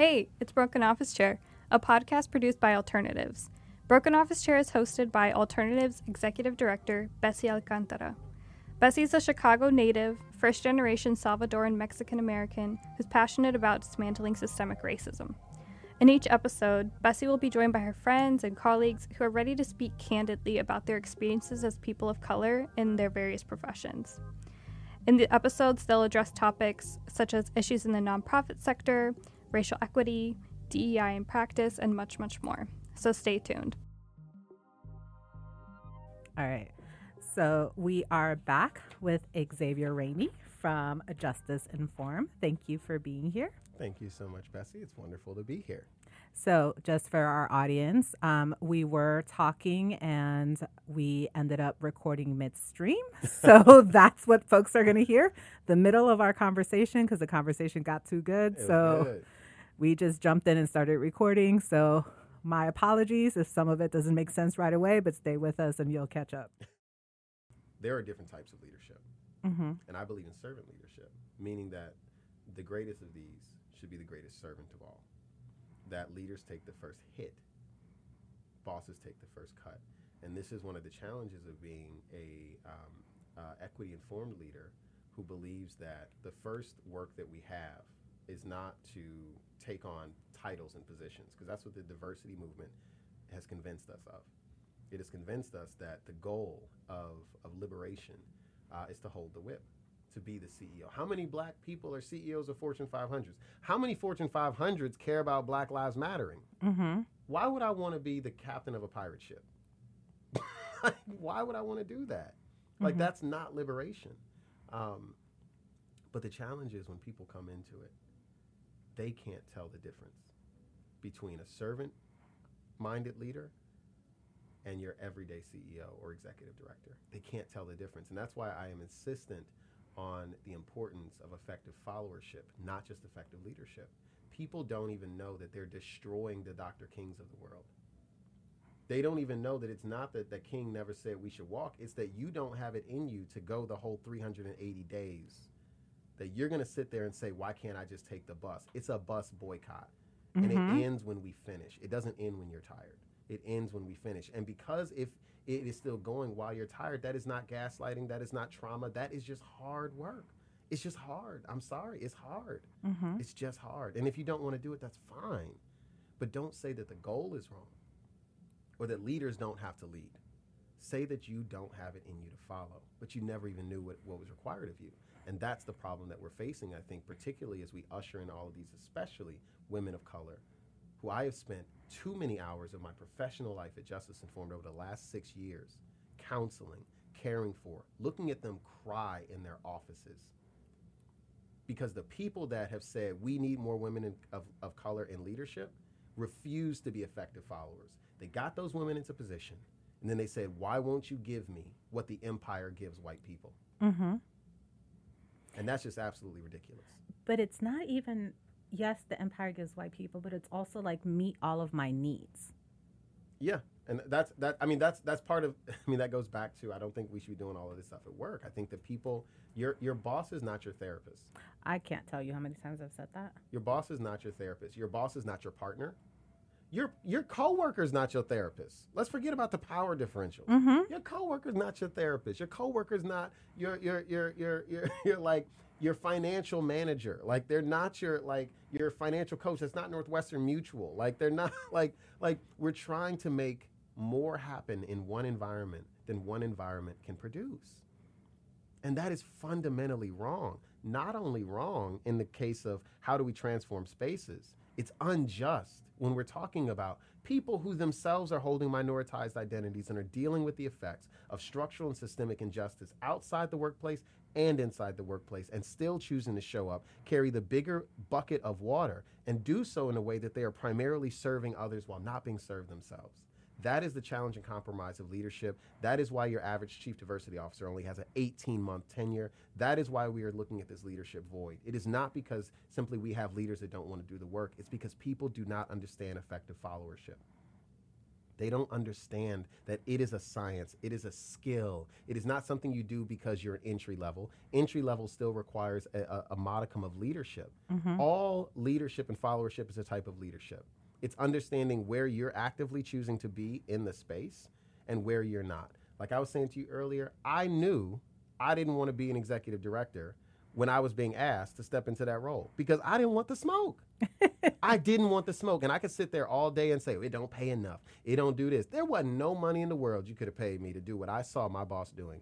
Hey, it's Broken Office Chair, a podcast produced by Alternatives. Broken Office Chair is hosted by Alternatives Executive Director Bessie Alcantara. Bessie is a Chicago native, first generation Salvadoran Mexican American who's passionate about dismantling systemic racism. In each episode, Bessie will be joined by her friends and colleagues who are ready to speak candidly about their experiences as people of color in their various professions. In the episodes, they'll address topics such as issues in the nonprofit sector, racial equity, DEI in practice, and much, much more. So stay tuned. All right. So we are back with Xavier Ramey from Justice Informed. Thank you for being here. Thank you so much, Bessie. It's wonderful to be here. So, just for our audience, um, we were talking and we ended up recording midstream. So, that's what folks are going to hear the middle of our conversation because the conversation got too good. It was so, good. We just jumped in and started recording. So, my apologies if some of it doesn't make sense right away, but stay with us and you'll catch up. there are different types of leadership, Mm-hmm. and I believe in servant leadership, meaning that the greatest of these should be the greatest servant of all. That leaders take the first hit, bosses take the first cut, and this is one of the challenges of being a um, uh, equity informed leader who believes that the first work that we have is not to take on titles and positions, because that's what the diversity movement has convinced us of. It has convinced us that the goal of, of liberation uh, is to hold the whip, to be the CEO. How many black people are CEOs of Fortune 500s? How many Fortune 500s care about Black Lives Mattering? Mm-hmm. Why would I want to be the captain of a pirate ship? Why would I want to do that? Like, Mhm. that's not liberation. Um, but the challenge is when people come into it, they can't tell the difference between a servant minded leader and your everyday CEO or executive director. They can't tell the difference. And that's why I am insistent on the importance of effective followership, not just effective leadership. People don't even know that they're destroying the Dr. Kings of the world. They don't even know that it's not that the king never said we should walk, it's that you don't have it in you to go the whole 380 days. That you're going to sit there and say, why can't I just take the bus? It's a bus boycott. And Mhm. it ends when we finish. It doesn't end when you're tired. It ends when we finish. And because if it is still going while you're tired, that is not gaslighting, that is not trauma, that is just hard work. It's just hard. I'm sorry. It's hard. Mm-hmm. It's just hard. And if you don't want to do it, that's fine. But don't say that the goal is wrong or that leaders don't have to lead. Say that you don't have it in you to follow, but you never even knew what, what was required of you. And that's the problem that we're facing, I think, particularly as we usher in all of these, especially women of color, who I have spent too many hours of my professional life at Justice Informed over the last six years counseling, caring for, looking at them cry in their offices because the people that have said we need more women in, of, of color in leadership refuse to be effective followers. They got those women into position, and then they said, Why won't you give me what the empire gives white people? Mm-hmm. And that's just absolutely ridiculous. But it's not even, yes, the empire gives white people, but it's also like meet all of my needs. Yeah, and that's that. I mean, that's that's part of. I mean, that goes back to. I don't think we should be doing all of this stuff at work. I think that people, your your boss is not your therapist. I can't tell you how many times I've said that. Your boss is not your therapist. Your boss is not your partner. Your your coworker is not your therapist. Let's forget about the power differential. Mm-hmm. Your coworker's not your therapist. Your coworker's not your your your your your your like your financial manager. Like they're not your like your financial coach. That's not Northwestern Mutual. Like they're not like like we're trying to make more happen in one environment than one environment can produce. And that is fundamentally wrong. Not only wrong in the case of how do we transform spaces, it's unjust when we're talking about people who themselves are holding minoritized identities and are dealing with the effects of structural and systemic injustice outside the workplace and inside the workplace and still choosing to show up, carry the bigger bucket of water, and do so in a way that they are primarily serving others while not being served themselves. That is the challenge and compromise of leadership. That is why your average chief diversity officer only has an 18 month tenure. That is why we are looking at this leadership void. It is not because simply we have leaders that don't want to do the work, it's because people do not understand effective followership. They don't understand that it is a science, it is a skill. It is not something you do because you're an entry level. Entry level still requires a, a, a modicum of leadership. Mm-hmm. All leadership and followership is a type of leadership. It's understanding where you're actively choosing to be in the space and where you're not. Like I was saying to you earlier, I knew I didn't want to be an executive director when I was being asked to step into that role because I didn't want the smoke. I didn't want the smoke. And I could sit there all day and say, it don't pay enough. It don't do this. There wasn't no money in the world you could have paid me to do what I saw my boss doing.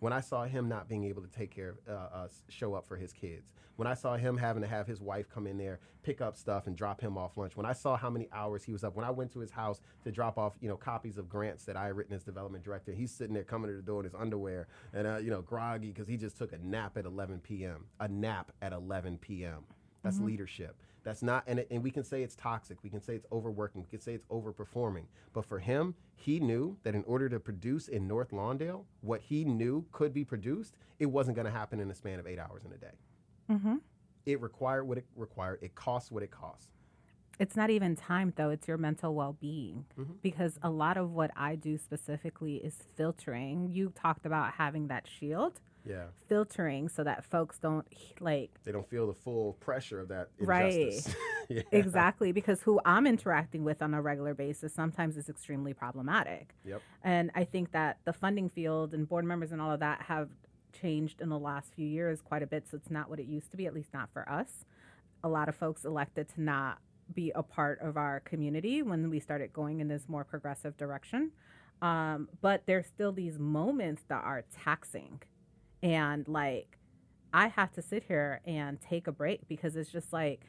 When I saw him not being able to take care of, uh, uh, show up for his kids. When I saw him having to have his wife come in there, pick up stuff and drop him off lunch. When I saw how many hours he was up. When I went to his house to drop off, you know, copies of grants that I had written as development director, he's sitting there coming to the door in his underwear and, uh, you know, groggy because he just took a nap at 11 p.m. A nap at 11 p.m. That's leadership. That's not, and, it, and we can say it's toxic. We can say it's overworking. We can say it's overperforming. But for him, he knew that in order to produce in North Lawndale what he knew could be produced, it wasn't going to happen in a span of eight hours in a day. Mm-hmm. It required what it required. It costs what it costs. It's not even time though, it's your mental well being. Mhm. Because a lot of what I do specifically is filtering. You talked about having that shield, Yeah. filtering so that folks don't like They don't feel the full pressure of that Right. yeah. exactly because who I'm interacting with on a regular basis sometimes is extremely problematic. Yep. And I think that the funding field and board members and all of that have changed in the last few years quite a bit. So it's not what it used to be, at least not for us. A lot of folks elected to not be a part of our community when we started going in this more progressive direction. Um, but there's still these moments that are taxing. And like, I have to sit here and take a break because it's just like,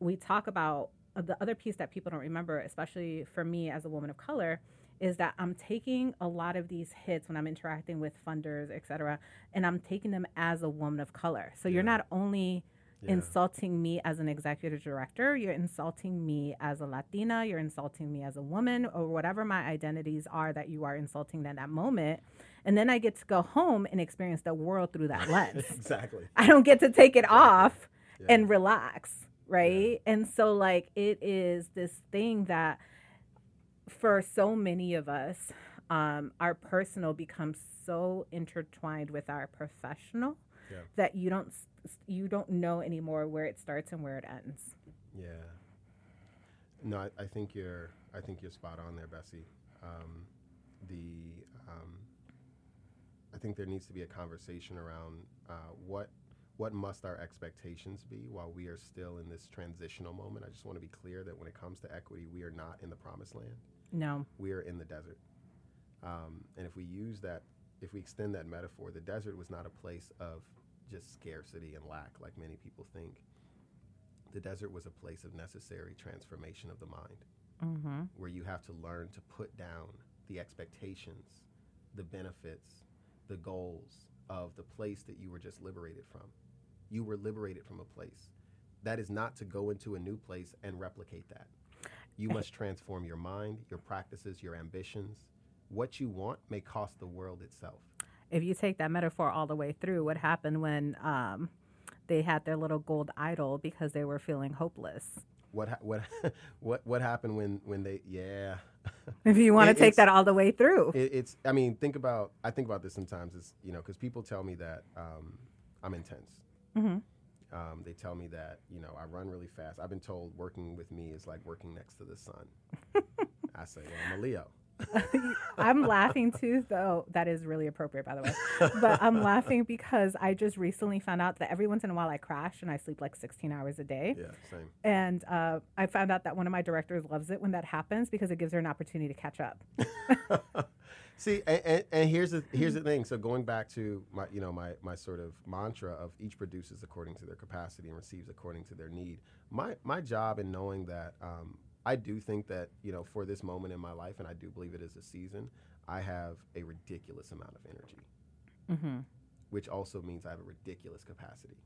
we talk about uh, the other piece that people don't remember, especially for me as a woman of color, is that I'm taking a lot of these hits when I'm interacting with funders, et cetera, and I'm taking them as a woman of color. So you're not only Yeah. insulting me as an executive director, you're insulting me as a Latina, you're insulting me as a woman, or whatever my identities are that you are insulting in that moment. And then I get to go home and experience the world through that lens. exactly. I don't get to take it off Yeah. and relax, right? And so, like, it is this thing that for so many of us, um, our personal becomes so intertwined with our professional Yeah. that you don't you don't know anymore where it starts and where it ends. Yeah. No, I, I think you're. I think you're spot on there, Bessie. Um, the. Um, think there needs to be a conversation around uh, what what must our expectations be while we are still in this transitional moment. I just want to be clear that when it comes to equity, we are not in the promised land. No, We are in the desert. Um, and if we use that, if we extend that metaphor, the desert was not a place of just scarcity and lack, like many people think. The desert was a place of necessary transformation of the mind, mm-hmm. where you have to learn to put down the expectations, the benefits, the goals of the place that you were just liberated from. You were liberated from a place. That is not to go into a new place and replicate that. You must transform your mind, your practices, your ambitions. What you want may cost the world itself. if you take that metaphor all the way through, what happened when um, they had their little gold idol because they were feeling hopeless? What ha- what what what happened when when they yeah. If you want to take that all the way through, it, it's i mean think about i think about this sometimes is you know because people tell me that um, i'm intense. Hmm um, they tell me that you know i run really fast. I've been told working with me is like working next to the sun. I say well i'm a leo I'm laughing too, though. That is really appropriate, by the way. But I'm laughing because I just recently found out that every once in a while I crash and I sleep like 16 hours a day. yeah same And uh, I found out that one of my directors loves it when that happens because it gives her an opportunity to catch up. See, and, and, and here's the here's the thing. So going back to my you know my my sort of mantra of each produces according to their capacity and receives according to their need. My my job in knowing that um, I do think that you know for this moment in my life, and I do believe it is a season. I have a ridiculous amount of energy, Mm-hmm. which also means I have a ridiculous capacity.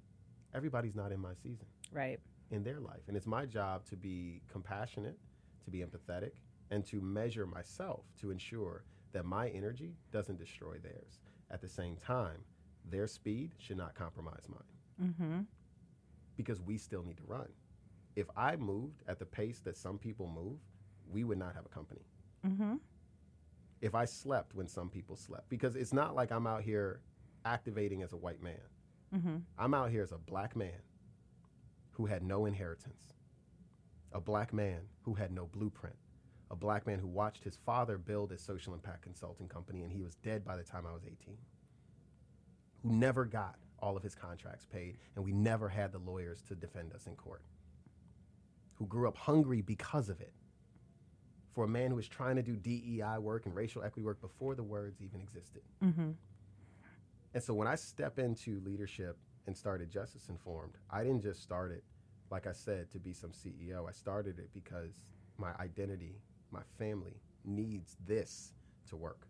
Everybody's not in my season Right. in their life. And it's my job to be compassionate, to be empathetic, and to measure myself to ensure that my energy doesn't destroy theirs. At the same time, their speed should not compromise mine Mm-hmm. because we still need to run. If I moved at the pace that some people move, we would not have a company. Mm-hmm. If I slept when some people slept, because it's not like I'm out here activating as a white man. Mm-hmm. I'm out here as a black man who had no inheritance, a black man who had no blueprint, a black man who watched his father build a social impact consulting company and he was dead by the time I was 18, who never got all of his contracts paid, and we never had the lawyers to defend us in court, who grew up hungry because of it. For a man who was trying to do DEI work and racial equity work before the words even existed. Mm-hmm. And so when I step into leadership and started Justice Informed, I didn't just start it, like I said, to be some CEO. I started it because my identity, my family needs this to work.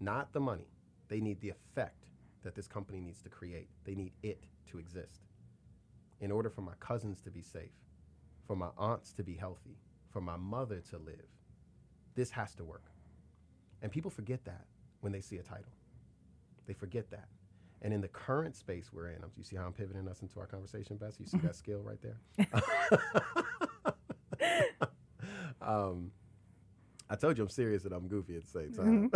Not the money. They need the effect that this company needs to create. They need it to exist. In order for my cousins to be safe, for my aunts to be healthy, for my mother to live, this has to work. And people forget that when they see a title. They forget that. And in the current space we're in, you see how I'm pivoting us into our conversation, Bess? You see that skill right there? um, I told you I'm serious and I'm goofy at the same time.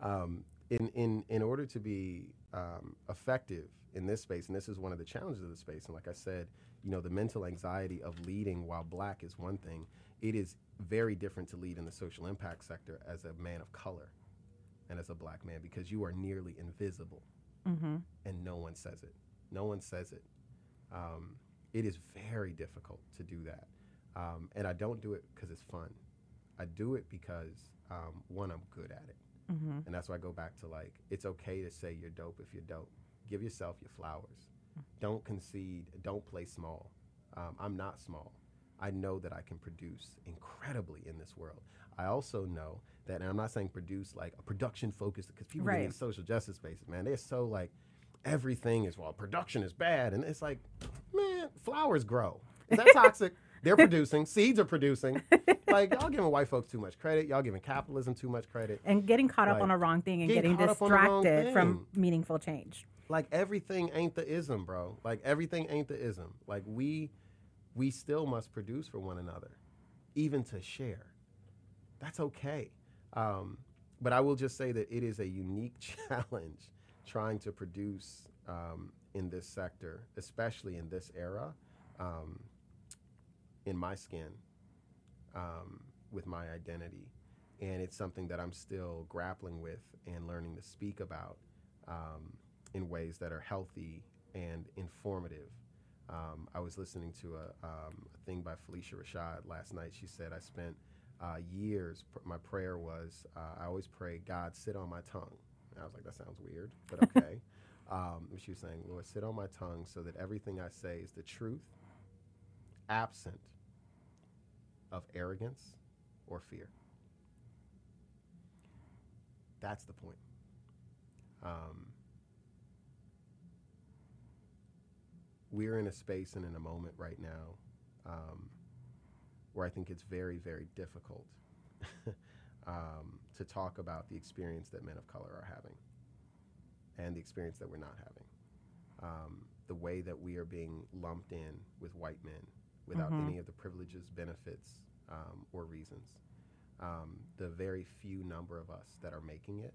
um, in, in, in order to be um, effective in this space, and this is one of the challenges of the space, and like I said, you know, the mental anxiety of leading while black is one thing. It is very different to lead in the social impact sector as a man of color and as a black man because you are nearly invisible Mm-hmm. and no one says it. No one says it. Um, it is very difficult to do that. Um, and I don't do it because it's fun. I do it because, um, one, I'm good at it. Mm-hmm. And that's why I go back to like, it's okay to say you're dope if you're dope. Give yourself your flowers. Don't concede. Don't play small. Um, I'm not small. I know that I can produce incredibly in this world. I also know that, and I'm not saying produce like a production focused, because people in Right. these social justice spaces, man, they're so like, everything is, well, production is bad. And it's like, man, flowers grow. Is that toxic? They're producing. Seeds are producing. Like, y'all giving white folks too much credit. Y'all giving capitalism too much credit. And getting caught up on a wrong thing and getting getting caught up on the wrong distracted from meaningful change. Like everything ain't the ism, bro. Like everything ain't the ism. Like we we still must produce for one another, even to share. That's okay. Um, but I will just say that it is a unique challenge trying to produce um, in this sector, especially in this era, um, in my skin, um, with my identity. And it's something that I'm still grappling with and learning to speak about um, in ways that are healthy and informative. Um, I was listening to a, um, a thing by Phylicia Rashad last night. She said, I spent uh, years, pr- my prayer was, uh, I always pray, God, sit on my tongue. And I was like, that sounds weird, but okay. um, she was saying, Lord, sit on my tongue so that everything I say is the truth, absent of arrogance or fear. That's the point. Um, we're in a space and in a moment right now um, where I think it's very, very difficult um, to talk about the experience that men of color are having and the experience that we're not having. Um, the way that we are being lumped in with white men without Mhm. any of the privileges, benefits, um, or reasons. Um, the very few number of us that are making it.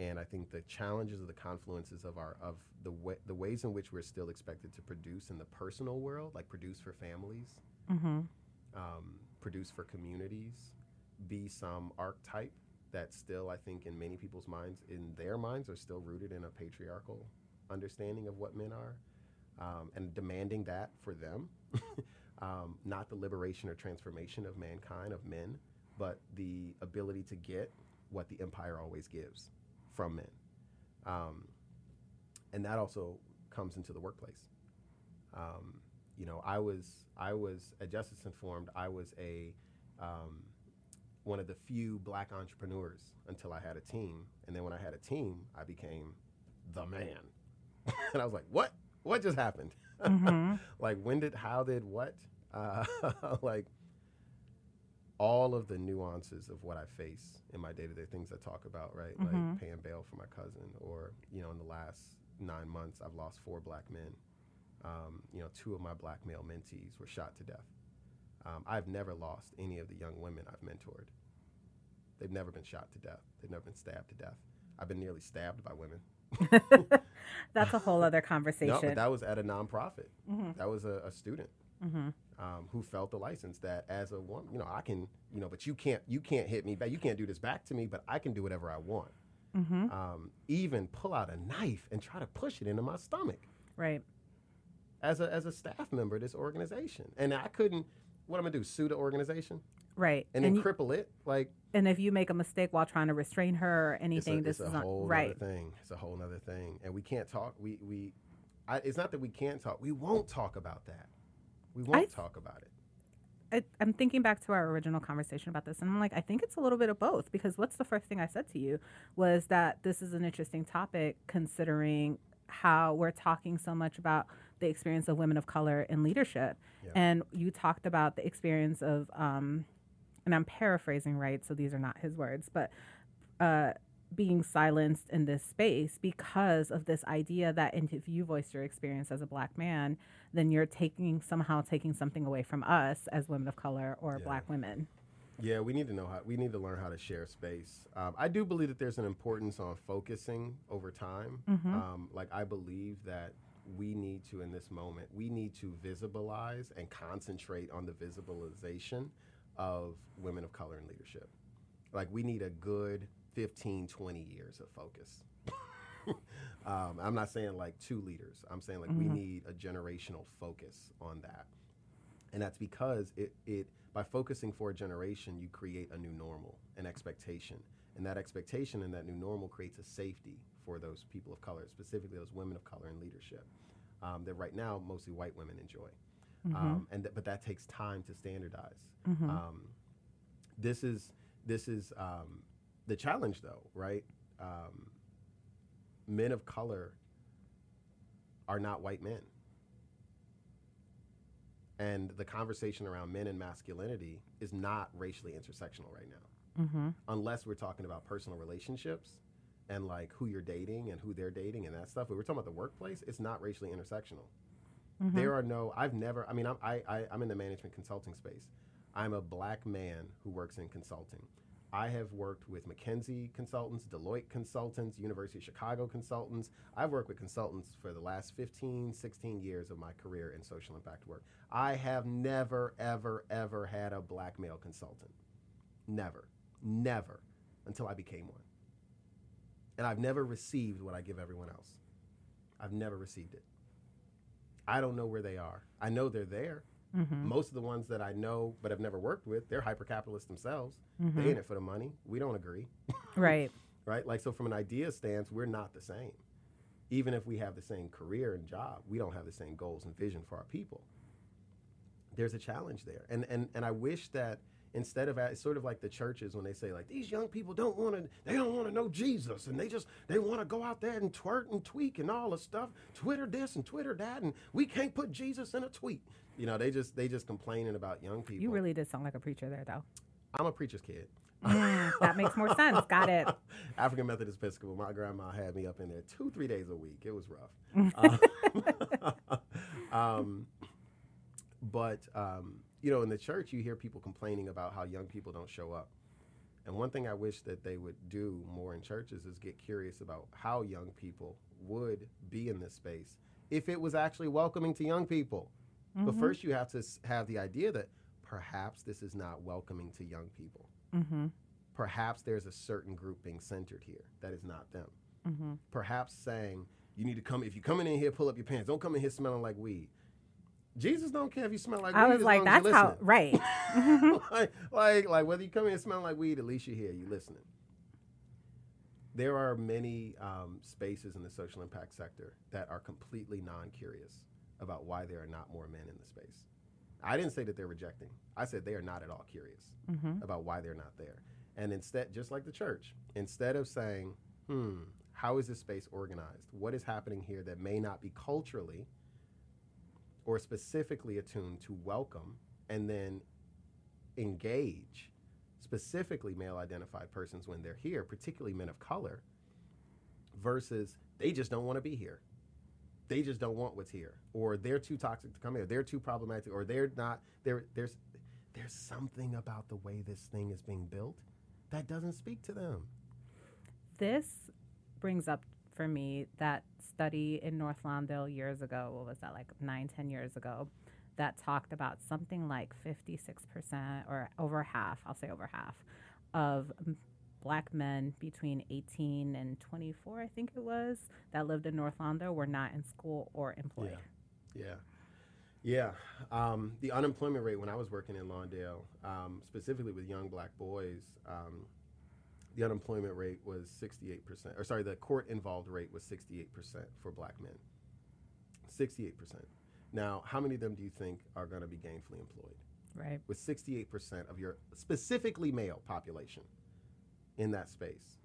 And I think the challenges of the confluences of our of the wa- the ways in which we're still expected to produce in the personal world, like produce for families, Mm-hmm. um, produce for communities, be some archetype that still, I think, in many people's minds, in their minds, are still rooted in a patriarchal understanding of what men are, um, and demanding that for them, um, not the liberation or transformation of mankind, of men, but the ability to get what the empire always gives from men. Um, and that also comes into the workplace. Um, you know, I was I was at Justice Informed. I was a um, one of the few black entrepreneurs until I had a team, and then when I had a team, I became the man. and I was like, what? What just happened? Mm-hmm. like when did how did what uh, like all of the nuances of what i face in my day-to-day things i talk about right Mhm. like paying bail for my cousin or you know in the last nine months i've lost four black men um, you know two of my black male mentees were shot to death Um, I've never lost any of the young women I've mentored. They've never been shot to death. They've never been stabbed to death. I've been nearly stabbed by women. That's a whole other conversation. No, but that was at a nonprofit. Mhm. That was a, a student Mhm. um, who felt the license that as a woman, you know, I can, you know, but you can't, you can't hit me back. You can't do this back to me, but I can do whatever I want. Mhm. Um, even pull out a knife and try to push it into my stomach Right. as a as a staff member of this organization. And I couldn't. What I'm gonna do? Sue the organization Right. and, And, then you- cripple it? Like and if you make a mistake while trying to restrain her or it's anything, a, this it's is a not whole right. other thing. It's a whole other thing, and we can't talk. We we. I, it's not that we can't talk. We won't talk about that. We won't talk about it. I, I'm thinking back to our original conversation about this, and I'm like, I think it's a little bit of both because what's the first thing I said to you was that this is an interesting topic considering how we're talking so much about the experience of women of color in leadership. Yeah. And you talked about the experience of, um, and I'm paraphrasing, right? So these are not his words, but uh, being silenced in this space because of this idea that if you voice your experience as a black man, then you're taking somehow taking something away from us as women of color or Yeah. black women. Yeah, we need to know how. We need to learn how to share space. Um, I do believe that there's an importance on focusing over time. Mhm. Um, like I believe that we need to, in this moment, we need to visibilize and concentrate on the visibilization of women of color in leadership. Like we need a good 15, 20 years of focus. um, I'm not saying like two leaders. I'm saying like we Mhm. need a generational focus on that. And that's because it, it by focusing for a generation, you create a new normal, an expectation. And that expectation and that new normal creates a safety for those people of color, specifically those women of color in leadership, um, that right now mostly white women enjoy. Um, and th- but that takes time to standardize. Mhm. Um, this is this is um, the challenge, though, right? Um, men of color are not white men, and the conversation around men and masculinity is not racially intersectional right now, Mm-hmm. unless we're talking about personal relationships and like who you're dating and who they're dating and that stuff. But we're talking about the workplace; it's not racially intersectional. Mm-hmm. There are no. I've never. I mean, I'm, I, I I'm in the management consulting space. I'm a black man who works in consulting. I have worked with McKinsey consultants, Deloitte consultants, University of Chicago consultants. I've worked with consultants for the last 15, 16 years of my career in social impact work. I have never, ever, ever had a black male consultant. Never, never, until I became one. And I've never received what I give everyone else. I've never received it. I don't know where they are. I know they're there. Mm-hmm. Most of the ones that I know but have never worked with, they're hyper capitalists themselves. Mhm. They in it for the money. We don't agree, Right. right? Like, so from an idea stance, we're not the same. Even if we have the same career and job, we don't have the same goals and vision for our people. There's a challenge there. And, and, and I wish that instead of it's sort of like the churches when they say like these young people don't want to they don't want to know jesus and they just they want to go out there and twerk and tweak and all the stuff twitter this and twitter that and we can't put jesus in a tweet you know they just they just complaining about young people You really did sound like a preacher there, though. i'm a preacher's kid that makes more sense. Got it. African Methodist Episcopal. My grandma had me up in there two, three days a week. It was rough. Uh, um, but um, you know, in the church, you hear people complaining about how young people don't show up. And one thing I wish that they would do more in churches is get curious about how young people would be in this space if it was actually welcoming to young people. But Mhm. first, you have to have the idea that perhaps this is not welcoming to young people. Mm-hmm. Perhaps there's a certain group being centered here that is not them. Mm-hmm. Perhaps saying, you need to come, if you're coming in here, pull up your pants. Don't come in here smelling like weed. Jesus don't care if you smell like I weed. was as like, that's how, right. like, like, like whether you come in smelling like weed, at least you're here, you're listening. There are many um, spaces in the social impact sector that are completely non-curious about why there are not more men in the space. I didn't say that they're rejecting. I said they are not at all curious Mm-hmm. about why they're not there. And instead, just like the church, instead of saying, hmm, how is this space organized? What is happening here that may not be culturally or specifically attuned to welcome and then engage specifically male identified persons when they're here, particularly men of color, versus they just don't want to be here. They just don't want what's here, or they're too toxic to come here, they're too problematic, or they're not. There, there's there's something about the way this thing is being built that doesn't speak to them. This brings up for me that study in North Lawndale years ago. What was that, like nine, ten years ago? That talked about something like 56% or over half, I'll say over half, of black men between 18 and 24, I think it was, that lived in North Lawndale were not in school or employed. Yeah. Yeah. Um, the unemployment rate when I was working in Lawndale, um, specifically with young black boys, um, the unemployment rate was 68%. Or sorry, the court involved rate was 68% for black men. 68%. Now, how many of them do you think are going to be gainfully employed? Right. With 68% of your specifically male population in that space.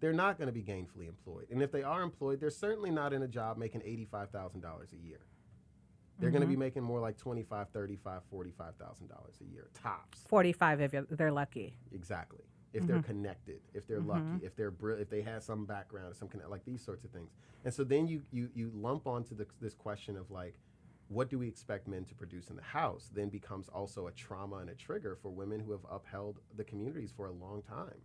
They're not going to be gainfully employed. And if they are employed, they're certainly not in a job making $85,000 a year. They're going to be mm-hmm. making more like 25, 35, 45,000 dollars a year tops. 45 if they're lucky. Exactly. If they're mm-hmm. connected, if they're mm-hmm. lucky, if they're bri- if they have some background, some connect, like these sorts of things. And so then you you you lump onto the, this question of like, what do we expect men to produce in the house? Then becomes also a trauma and a trigger for women who have upheld the communities for a long time.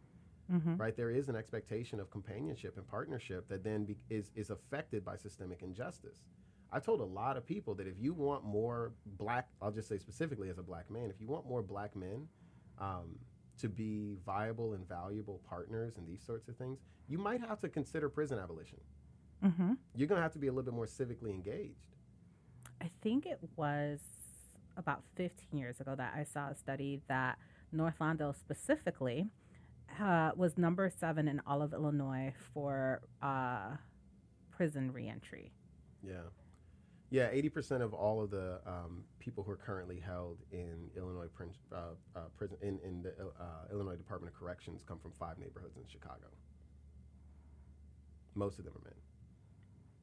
Mm-hmm. Right? There is an expectation of companionship and partnership that then be, is is affected by systemic injustice. I told a lot of people that if you want more black, I'll just say specifically as a black man, if you want more black men um, to be viable and valuable partners and these sorts of things, you might have to consider prison abolition. Mm-hmm. You're going to have to be a little bit more civically engaged. I think it was about 15 years ago that I saw a study that North Lawndale specifically uh, was number seven in all of Illinois for uh, prison reentry. Yeah. Yeah, 80% of all of the um, people who are currently held in Illinois prin- uh, uh, prison in, in the uh, Illinois Department of Corrections come from five neighborhoods in Chicago. Most of them are men.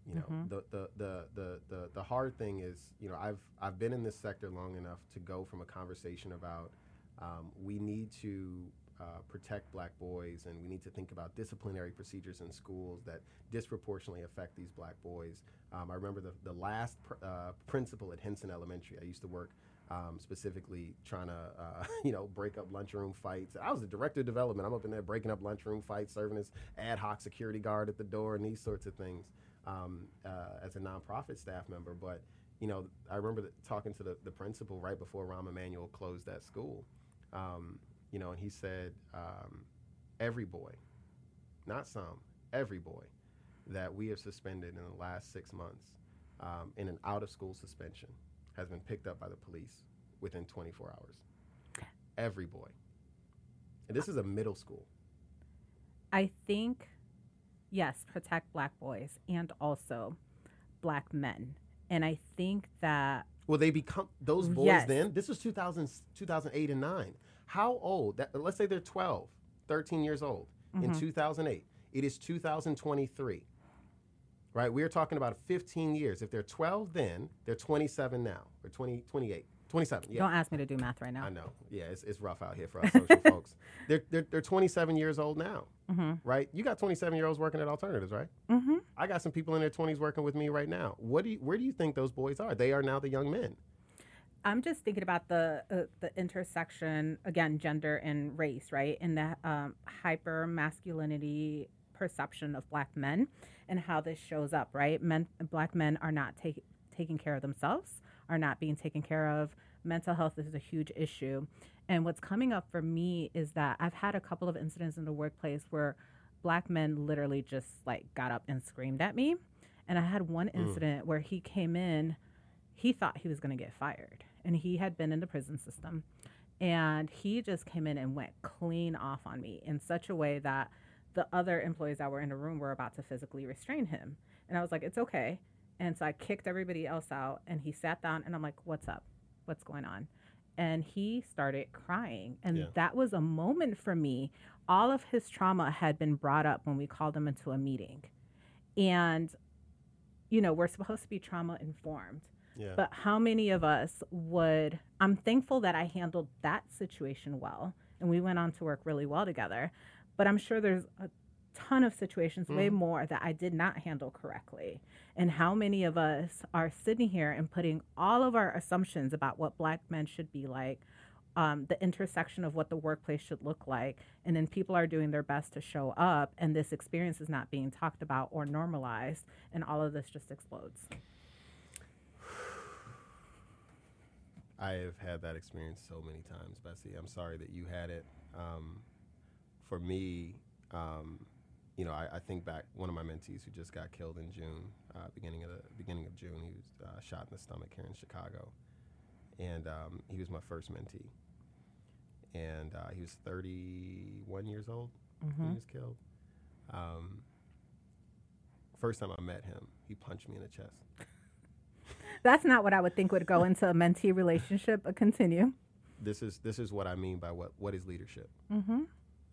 You know, the, the, the, the, the, the hard thing is, you know, I've, I've been in this sector long enough to go from a conversation about um, we need to uh, protect black boys and we need to think about disciplinary procedures in schools that disproportionately affect these black boys. Um, I remember the, the last pr- uh, principal at Henson Elementary. I used to work um, specifically trying to, uh, you know, break up lunchroom fights. I was the director of development. I'm up in there breaking up lunchroom fights, serving as ad hoc security guard at the door and these sorts of things um, uh, as a nonprofit staff member. But, you know, I remember th- talking to the, the principal right before Rahm Emanuel closed that school. Um, you know, and he said, um, every boy, not some, every boy that we have suspended in the last six months um, in an out of school suspension has been picked up by the police within 24 hours. Every boy. And this is a middle school. I think, yes, protect black boys and also black men. And I think that Well, they become those boys Yes. then. This was 2000, 2008 and 9. How old? That, let's say they're 12, 13 years old in 2008. It is 2023. Right? We are talking about 15 years. If they're 12 then, they're 27 now, or 20, 28. 27, yeah. don't ask me to do math right now. I know. Yeah, it's, it's rough out here for us social folks. They're, they're, they're 27 years old now, right? You got 27 year olds working at Alternatives, right? Mm-hmm. I got some people in their 20s working with me right now. What do you, where do you think those boys are? They are now the young men. I'm just thinking about the uh, the intersection again, gender and race, right? And the um, hyper masculinity perception of black men, and how this shows up, right? Men, black men are not take, taking care of themselves, are not being taken care of. Mental health is a huge issue, and what's coming up for me is that I've had a couple of incidents in the workplace where black men literally just like got up and screamed at me, and I had one incident where he came in he thought he was going to get fired and he had been in the prison system. And he just came in and went clean off on me in such a way that the other employees that were in the room were about to physically restrain him. And i was like it's okay. And so i kicked everybody else out and he sat down and i'm like what's up? What's going on? And he started crying. And Yeah. that was a moment for me. All of his trauma had been brought up when we called him into a meeting. And you know we're supposed to be trauma informed Yeah. but how many of us would? I'm thankful that I handled that situation well and we went on to work really well together. But I'm sure there's a ton of situations, way more that I did not handle correctly. And how many of us are sitting here and putting all of our assumptions about what black men should be like, um, the intersection of what the workplace should look like, and then people are doing their best to show up, and this experience is not being talked about or normalized, and all of this just explodes. I have had that experience so many times, Bessie. I'm sorry that you had it. Um, for me, um, you know, I, I, think back one of my mentees who just got killed in June, uh, beginning of the beginning of June. He was uh, shot in the stomach here in Chicago, and um, he was my first mentee. And uh, he was 31 years old Mm-hmm. when he was killed. Um, first time I met him, he punched me in the chest. That's not what I would think would go into a mentee relationship, but continue. This is this is what I mean by what what is leadership. Mm-hmm.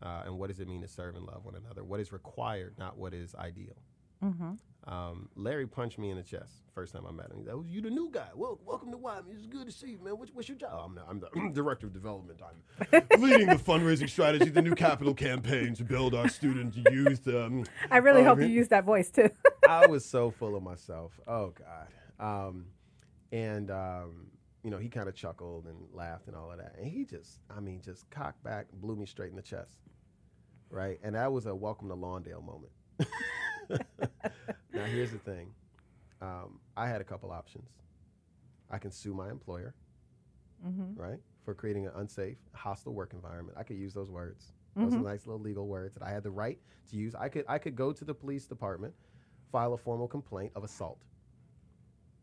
uh, and what does it mean to serve and love one another? What is required, not what is ideal. Mm-hmm. Um, Larry punched me in the chest first time I met him. He's like, "Oh, you the new guy? Well, welcome to Wyoming. It's good to see you, man. What's, what's your job? I'm the, I'm the director of development. I'm leading the fundraising strategy, the new capital campaign to build our student youth. Um, I really Oh, hope you use that voice too. I was so full of myself. Oh God. Um, and um, you know, he kind of chuckled and laughed and all of that. And he just, I mean, just cocked back, blew me straight in the chest. Right. And that was a welcome to Lawndale moment. now here's the thing. Um, I had a couple options. I can sue my employer, mm-hmm. right, for creating an unsafe, hostile work environment. I could use those words. Those are nice little legal words that I had the right to use. I could I could go to the police department, file a formal complaint of assault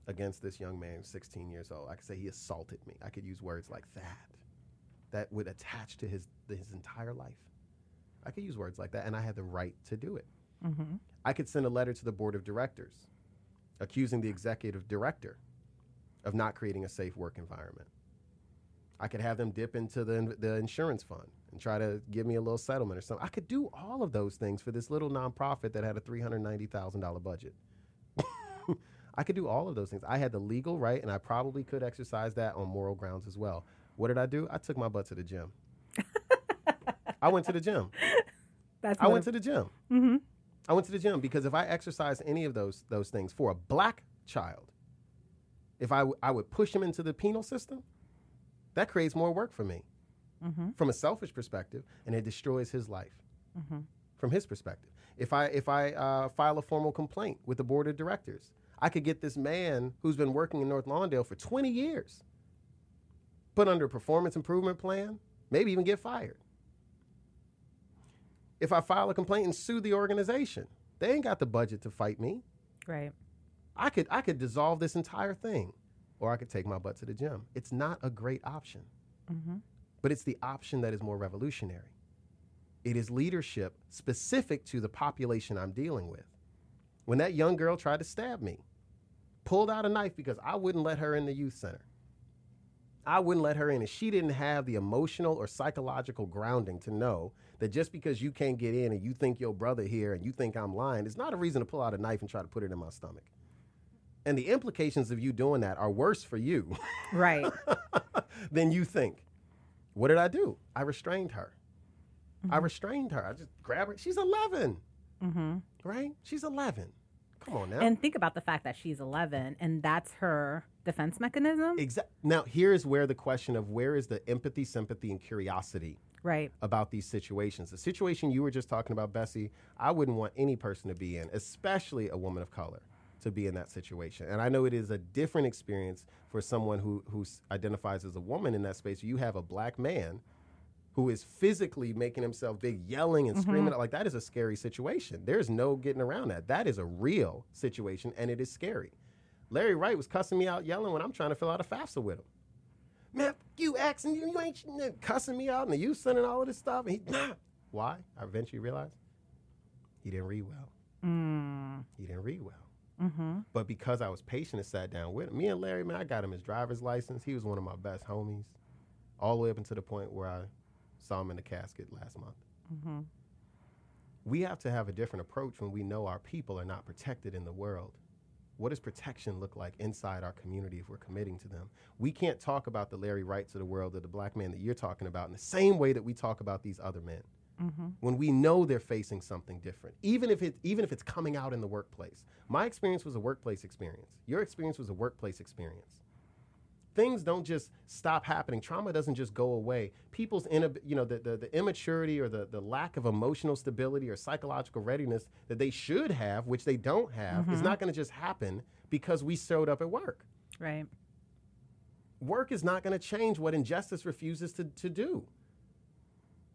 against this young man, 16 years old. I could say he assaulted me. I could use words like that, that would attach to his his entire life. I could use words like that, and I had the right to do it. Mm-hmm. I could send a letter to the board of directors, accusing the executive director of not creating a safe work environment. I could have them dip into the, the insurance fund and try to give me a little settlement or something. I could do all of those things for this little nonprofit that had a $390,000 budget. I could do all of those things. I had the legal right, and I probably could exercise that on moral grounds as well. What did I do? I took my butt to the gym. I went to the gym. That's I went to the gym. mm-hmm. I went to the gym because if I exercise any of those those things for a black child, if I, w- I would push him into the penal system, that creates more work for me Mm-hmm. from a selfish perspective, and it destroys his life Mm-hmm. from his perspective. If I if I uh, file a formal complaint with the board of directors, I could get this man who's been working in North Lawndale for 20 years put under a performance improvement plan, maybe even get fired. If I file a complaint and sue the organization, they ain't got the budget to fight me. Right. I could I could dissolve this entire thing, or I could take my butt to the gym. It's not a great option, Mm-hmm. but it's the option that is more revolutionary. It is leadership specific to the population I'm dealing with. When that young girl tried to stab me, pulled out a knife because I wouldn't let her in the youth center. I wouldn't let her in, and she didn't have the emotional or psychological grounding to know that just because you can't get in and you think your brother here and you think I'm lying, it's not a reason to pull out a knife and try to put it in my stomach. And the implications of you doing that are worse for you Right. than you think. What did I do? I restrained her. I restrained her. I just grabbed her. She's 11, mm-hmm. right? She's 11. Come on now. And think about the fact that she's 11 and that's her defense mechanism. Exactly. now, here's where the question of where is the empathy, sympathy, and curiosity right. about these situations. The situation you were just talking about, Bessie, I wouldn't want any person to be in, especially a woman of color, to be in that situation. And I know it is a different experience for someone who who identifies as a woman in that space. You have a black man who is physically making himself big, yelling and screaming. Like that is a scary situation. There's no getting around that. That is a real situation, and it is scary. Larry Wright was cussing me out, yelling when I'm trying to fill out a FAFSA with him. Man, you asking you, you ain't cussing me out in the youth center and all of this stuff. And he, nah. Why? I eventually realized he didn't read well. Mm. He didn't read well. Mm-hmm. But because I was patient and sat down with him, me and Larry, man, I got him his driver's license. He was one of my best homies, all the way up until the point where I saw him in the casket last month. Mm-hmm. We have to have a different approach when we know our people are not protected in the world. What does protection look like inside our community if we're committing to them? We can't talk about the Larry Wrights of the world or the black man that you're talking about in the same way that we talk about these other men. when we know they're facing something different, even if it even if it's coming out in the workplace. My experience was a workplace experience. Your experience was a workplace experience. Things don't just stop happening. Trauma doesn't just go away. People's inab- you know the, the, the immaturity or the, the lack of emotional stability or psychological readiness that they should have, which they don't have, is mm-hmm. not going to just happen because we showed up at work. Right. Work is not going to change what injustice refuses to, to do.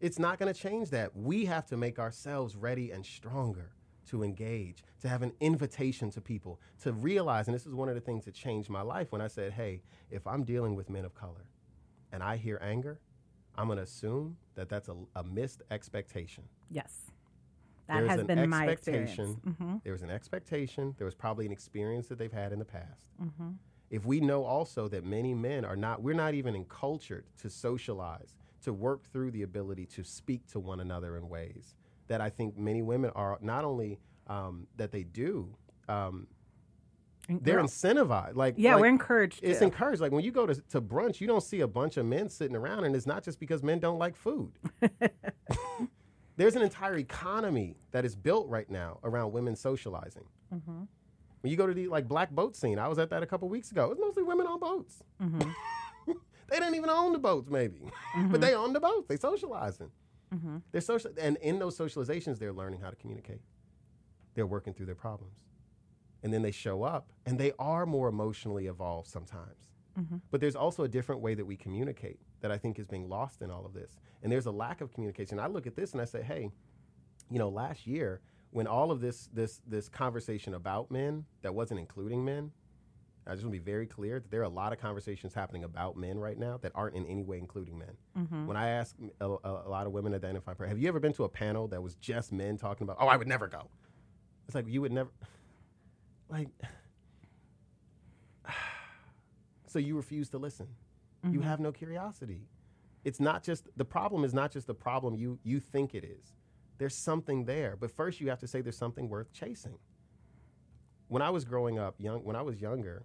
It's not going to change that. We have to make ourselves ready and stronger to engage, to have an invitation to people, to realize, and this is one of the things that changed my life when I said, hey, if I'm dealing with men of color and I hear anger, I'm going to assume that that's a, a missed expectation. Yes. That There's has been my expectation. experience. hmm There was an expectation. There was probably an experience that they've had in the past. hmm If we know also that many men are not, we're not even encultured to socialize, to work through the ability to speak to one another in ways that I think many women are not only um, that they do, um, they're incentivized. Like yeah, like, we're encouraged. It's to. encouraged. Like when you go to, to brunch, you don't see a bunch of men sitting around, and it's not just because men don't like food. There's an entire economy that is built right now around women socializing. Mhm. When you go to the like black boat scene, I was at that a couple weeks ago. It was mostly women on boats. Mhm. They didn't even own the boats, maybe, but they own the boats. They socializing. Mhm. They're social, and in those socializations, they're learning how to communicate. They're working through their problems, and then they show up, and they are more emotionally evolved sometimes. Mhm. But there's also a different way that we communicate that I think is being lost in all of this. And there's a lack of communication. I look at this and I say, hey, you know, last year when all of this this this conversation about men that wasn't including men, I just want to be very clear that there are a lot of conversations happening about men right now that aren't in any way including men. Mhm. When I ask a, a, a lot of women to identify, have you ever been to a panel that was just men talking about, oh, I would never go? It's like you would never, like, so you refuse to listen. You have no curiosity. It's not just the problem is not just the problem you you think it is. There's something there, but first you have to say there's something worth chasing. When I was growing up, young when I was younger,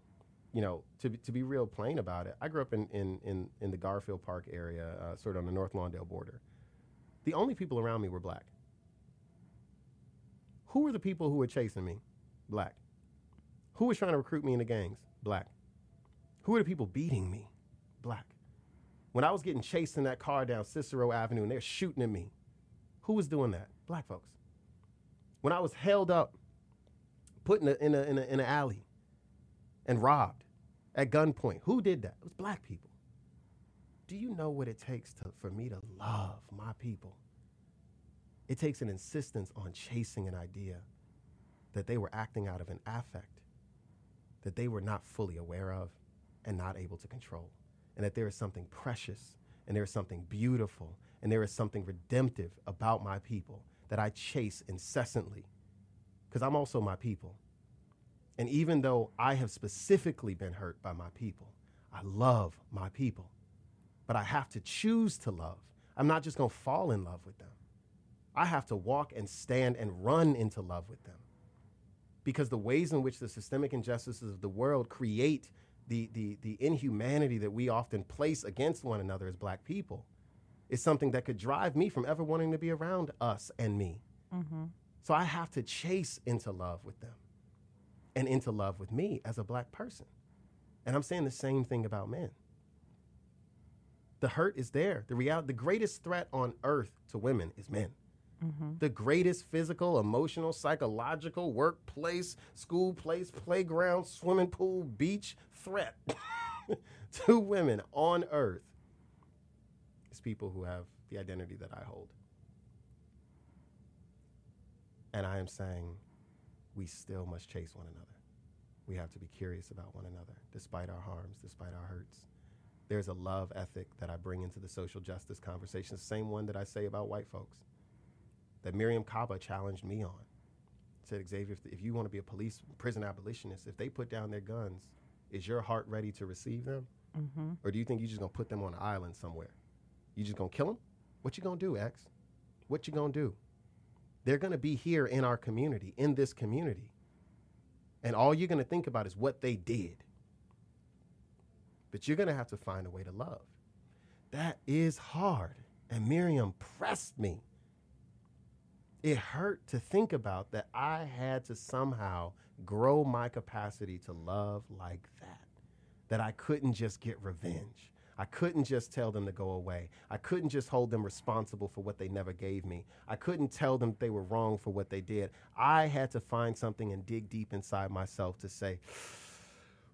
you know, to be, to be real plain about it, I grew up in in in, in the Garfield Park area, uh, sort of on the North Lawndale border. The only people around me were black. Who were the people who were chasing me? Black. Who was trying to recruit me into gangs? Black. Who were the people beating me? Black. When I was getting chased in that car down Cicero Avenue and they're shooting at me, who was doing that? Black folks. When I was held up, put in in a, in a, in an alley, and robbed at gunpoint, who did that? It was black people. Do you know what it takes to, for me to love my people? It takes an insistence on chasing an idea that they were acting out of an affect that they were not fully aware of and not able to control. And that there is something precious and there is something beautiful and there is something redemptive about my people that I chase incessantly because I'm also my people. And even though I have specifically been hurt by my people, I love my people. But I have to choose to love. I'm not just going to fall in love with them. I have to walk and stand and run into love with them. Because the ways in which the systemic injustices of the world create the, the, the inhumanity that we often place against one another as black people is something that could drive me from ever wanting to be around us and me. Mhm. So I have to chase into love with them and into love with me as a black person. And I'm saying the same thing about men. The hurt is there. The reality, the greatest threat on earth to women is men. Mhm. The greatest physical, emotional, psychological, workplace, school place, playground, swimming pool, beach threat to women on earth is people who have the identity that I hold. And I am saying we still must chase one another. We have to be curious about one another, despite our harms, despite our hurts. There's a love ethic that I bring into the social justice conversation, the same one that I say about white folks, that Mariame Kaba challenged me on. Said, Xavier, if, if you want to be a police prison abolitionist, if they put down their guns, is your heart ready to receive them? Mhm. Or do you think you're just gonna put them on an island somewhere? You just gonna kill them? What you gonna do, X? What you gonna do? They're gonna be here in our community, in this community. And all you're gonna think about is what they did. But you're gonna have to find a way to love. That is hard. And Mariame pressed me it hurt to think about that I had to somehow grow my capacity to love like that. That I couldn't just get revenge. I couldn't just tell them to go away. I couldn't just hold them responsible for what they never gave me. I couldn't tell them they were wrong for what they did. I had to find something and dig deep inside myself to say,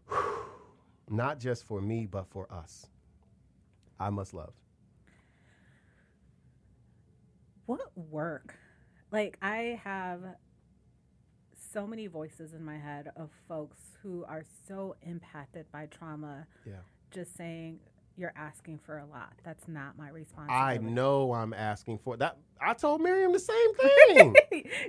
not just for me, but for us. I must love. What work? Like, I have so many voices in my head of folks who are so impacted by trauma. Yeah. Just saying, you're asking for a lot. That's not my responsibility. I know I'm asking for that. I told Mariame the same thing.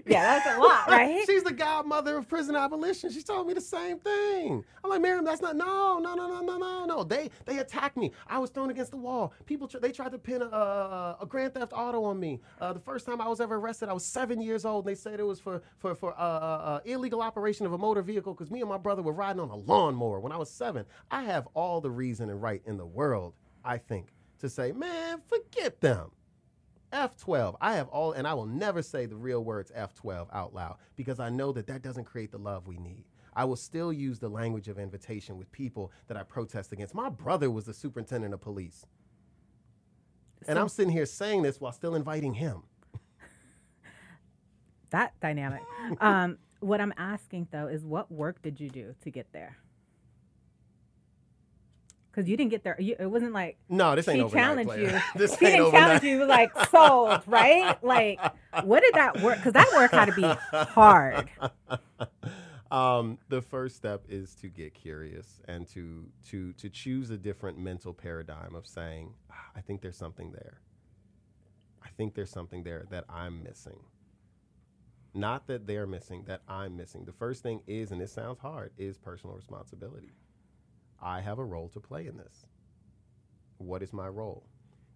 yeah, that's a lot, right? She's the godmother of prison abolition. She told me the same thing. I'm like, Mariame, that's not. No, no, no, no, no, no, no. They they attacked me. I was thrown against the wall. People tr- they tried to pin a, a, a grand theft auto on me. Uh, the first time I was ever arrested, I was seven years old. And they said it was for for for uh, uh, uh, illegal operation of a motor vehicle because me and my brother were riding on a lawnmower when I was seven. I have all the reason and right in the world, I think, to say, man, forget them. F12. I have all, and I will never say the real words F12 out loud because I know that that doesn't create the love we need. I will still use the language of invitation with people that I protest against. My brother was the superintendent of police. And I'm sitting here saying this while still inviting him. that dynamic. um, what I'm asking though is, what work did you do to get there? Because you didn't get there. You, it wasn't like No, this ain't she overnight. challenged player. you. this she ain't didn't overnight. challenge you. You like sold, right? Like, what did that work? Because that work had to be hard. um, the first step is to get curious and to to to choose a different mental paradigm of saying, "Ah, I think there's something there. I think there's something there that I'm missing. Not that they're missing, that I'm missing. The first thing is, and this sounds hard, is personal responsibility. I have a role to play in this. What is my role?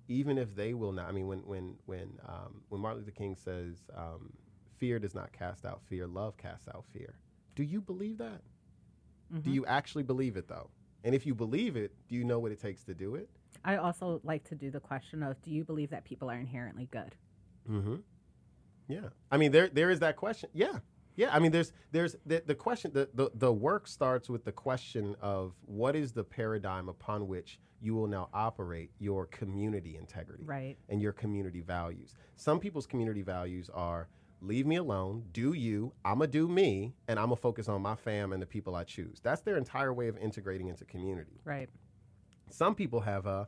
Even if they will not, I mean, when when when um, when Martin Luther King says, um, "Fear does not cast out fear; love casts out fear." Do you believe that? Do you actually believe it though? And if you believe it, do you know what it takes to do it? I also like to do the question of, do you believe that people are inherently good? Mm-hmm. Yeah. I mean, there there is that question. Yeah. Yeah. I mean, there's there's the, the question. The, the the work starts with the question of what is the paradigm upon which you will now operate your community integrity Right. and your community values. Some people's community values are leave me alone, do you, I'm gonna do me, and I'm gonna focus on my fam and the people I choose. That's their entire way of integrating into community. Right. Some people have a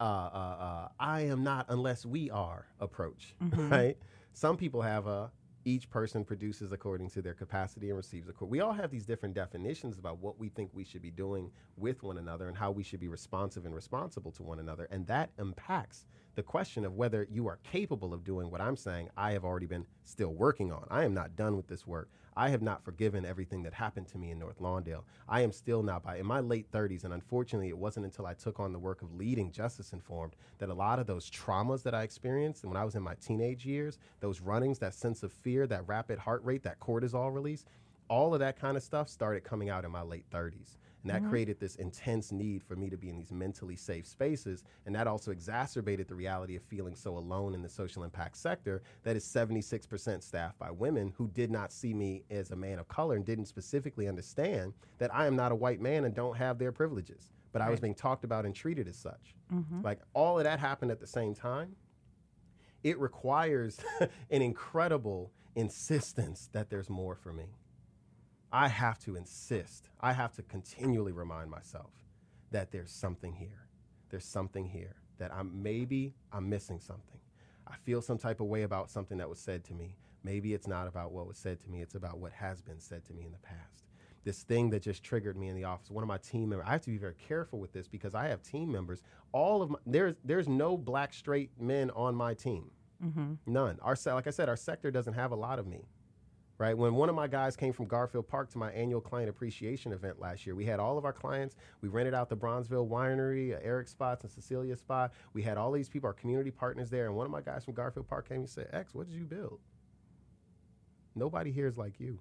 uh, uh, uh, I am not unless we are approach, right? Some people have a each person produces according to their capacity and receives according. We all have these different definitions about what we think we should be doing with one another and how we should be responsive and responsible to one another, and that impacts the question of whether you are capable of doing what I'm saying. I have already been still working on. I am not done with this work. I have not forgiven everything that happened to me in North Lawndale. I am still now by in my late 30s, and unfortunately, it wasn't until I took on the work of leading Justice Informed that a lot of those traumas that I experienced when I was in my teenage years, those runnings, that sense of fear, that rapid heart rate, that cortisol release, all of that kind of stuff started coming out in my late 30s. And that mm-hmm. created this intense need for me to be in these mentally safe spaces. And that also exacerbated the reality of feeling so alone in the social impact sector that is 76% staffed by women who did not see me as a man of color and didn't specifically understand that I am not a white man and don't have their privileges. But I was being talked about and treated as such. Mm-hmm. Like all of that happened at the same time it requires an incredible insistence that there's more for me. I have to insist. I have to continually remind myself that there's something here. There's something here that I'm maybe I'm missing something. I feel some type of way about something that was said to me. Maybe it's not about what was said to me, it's about what has been said to me in the past. This thing that just triggered me in the office. One of my team members. I have to be very careful with this because I have team members. All of my there's there's no black straight men on my team. Mm-hmm. None. Our like I said, our sector doesn't have a lot of me. Right. When one of my guys came from Garfield Park to my annual client appreciation event last year, we had all of our clients. We rented out the Bronzeville Winery, uh, Eric Spots and Cecilia Spot. We had all these people, our community partners there. And one of my guys from Garfield Park came and said, X, what did you build? Nobody here is like you.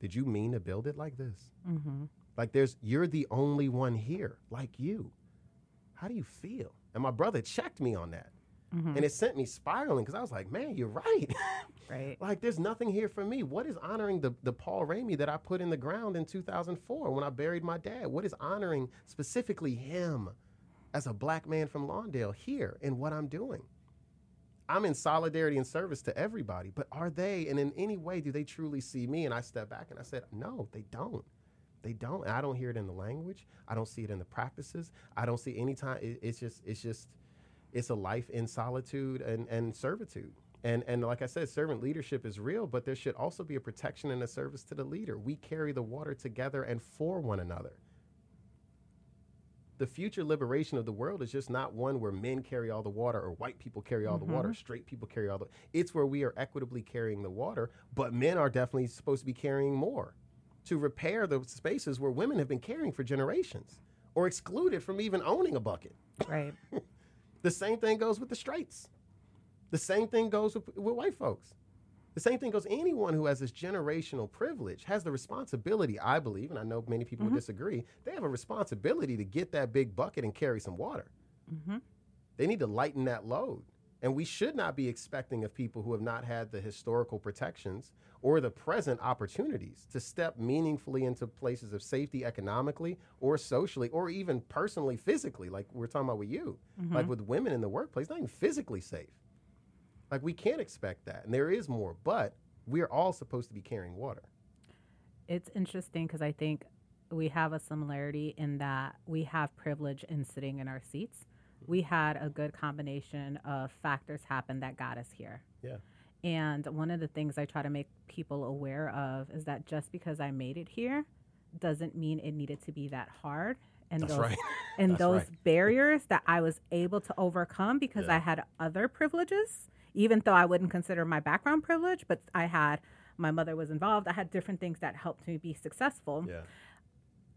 Did you mean to build it like this? Mm-hmm. Like there's you're the only one here like you. How do you feel? And my brother checked me on that. Mhm. And it sent me spiraling because I was like, man, you're right. right. like, there's nothing here for me. What is honoring the, the Paul Ramey that I put in the ground in 2004 when I buried my dad? What is honoring specifically him as a black man from Lawndale here in what I'm doing? I'm in solidarity and service to everybody, but are they, and in any way, do they truly see me? And I step back and I said, no, they don't. They don't. And I don't hear it in the language. I don't see it in the practices. I don't see any time. It, it's just, it's just, it's a life in solitude and, and servitude. And, and like I said, servant leadership is real, but there should also be a protection and a service to the leader. We carry the water together and for one another. The future liberation of the world is just not one where men carry all the water or white people carry all the mm-hmm. water, straight people carry all the It's where we are equitably carrying the water, but men are definitely supposed to be carrying more to repair the spaces where women have been carrying for generations or excluded from even owning a bucket. Right. The same thing goes with the straights. The same thing goes with, with white folks. The same thing goes anyone who has this generational privilege has the responsibility, I believe, and I know many people would disagree, they have a responsibility to get that big bucket and carry some water. Mhm. They need to lighten that load. And we should not be expecting of people who have not had the historical protections or the present opportunities to step meaningfully into places of safety economically or socially or even personally, physically, like we're talking about with you, mm-hmm. like with women in the workplace, not even physically safe. Like we can't expect that. And there is more, but we're all supposed to be carrying water. It's interesting because I think we have a similarity in that we have privilege in sitting in our seats. We had a good combination of factors happen that got us here. Yeah. And one of the things I try to make people aware of is that just because I made it here doesn't mean it needed to be that hard. And That's those right. and That's those right. barriers that I was able to overcome because Yeah. I had other privileges, even though I wouldn't consider my background privilege, but I had my mother was involved. I had different things that helped me be successful. Yeah.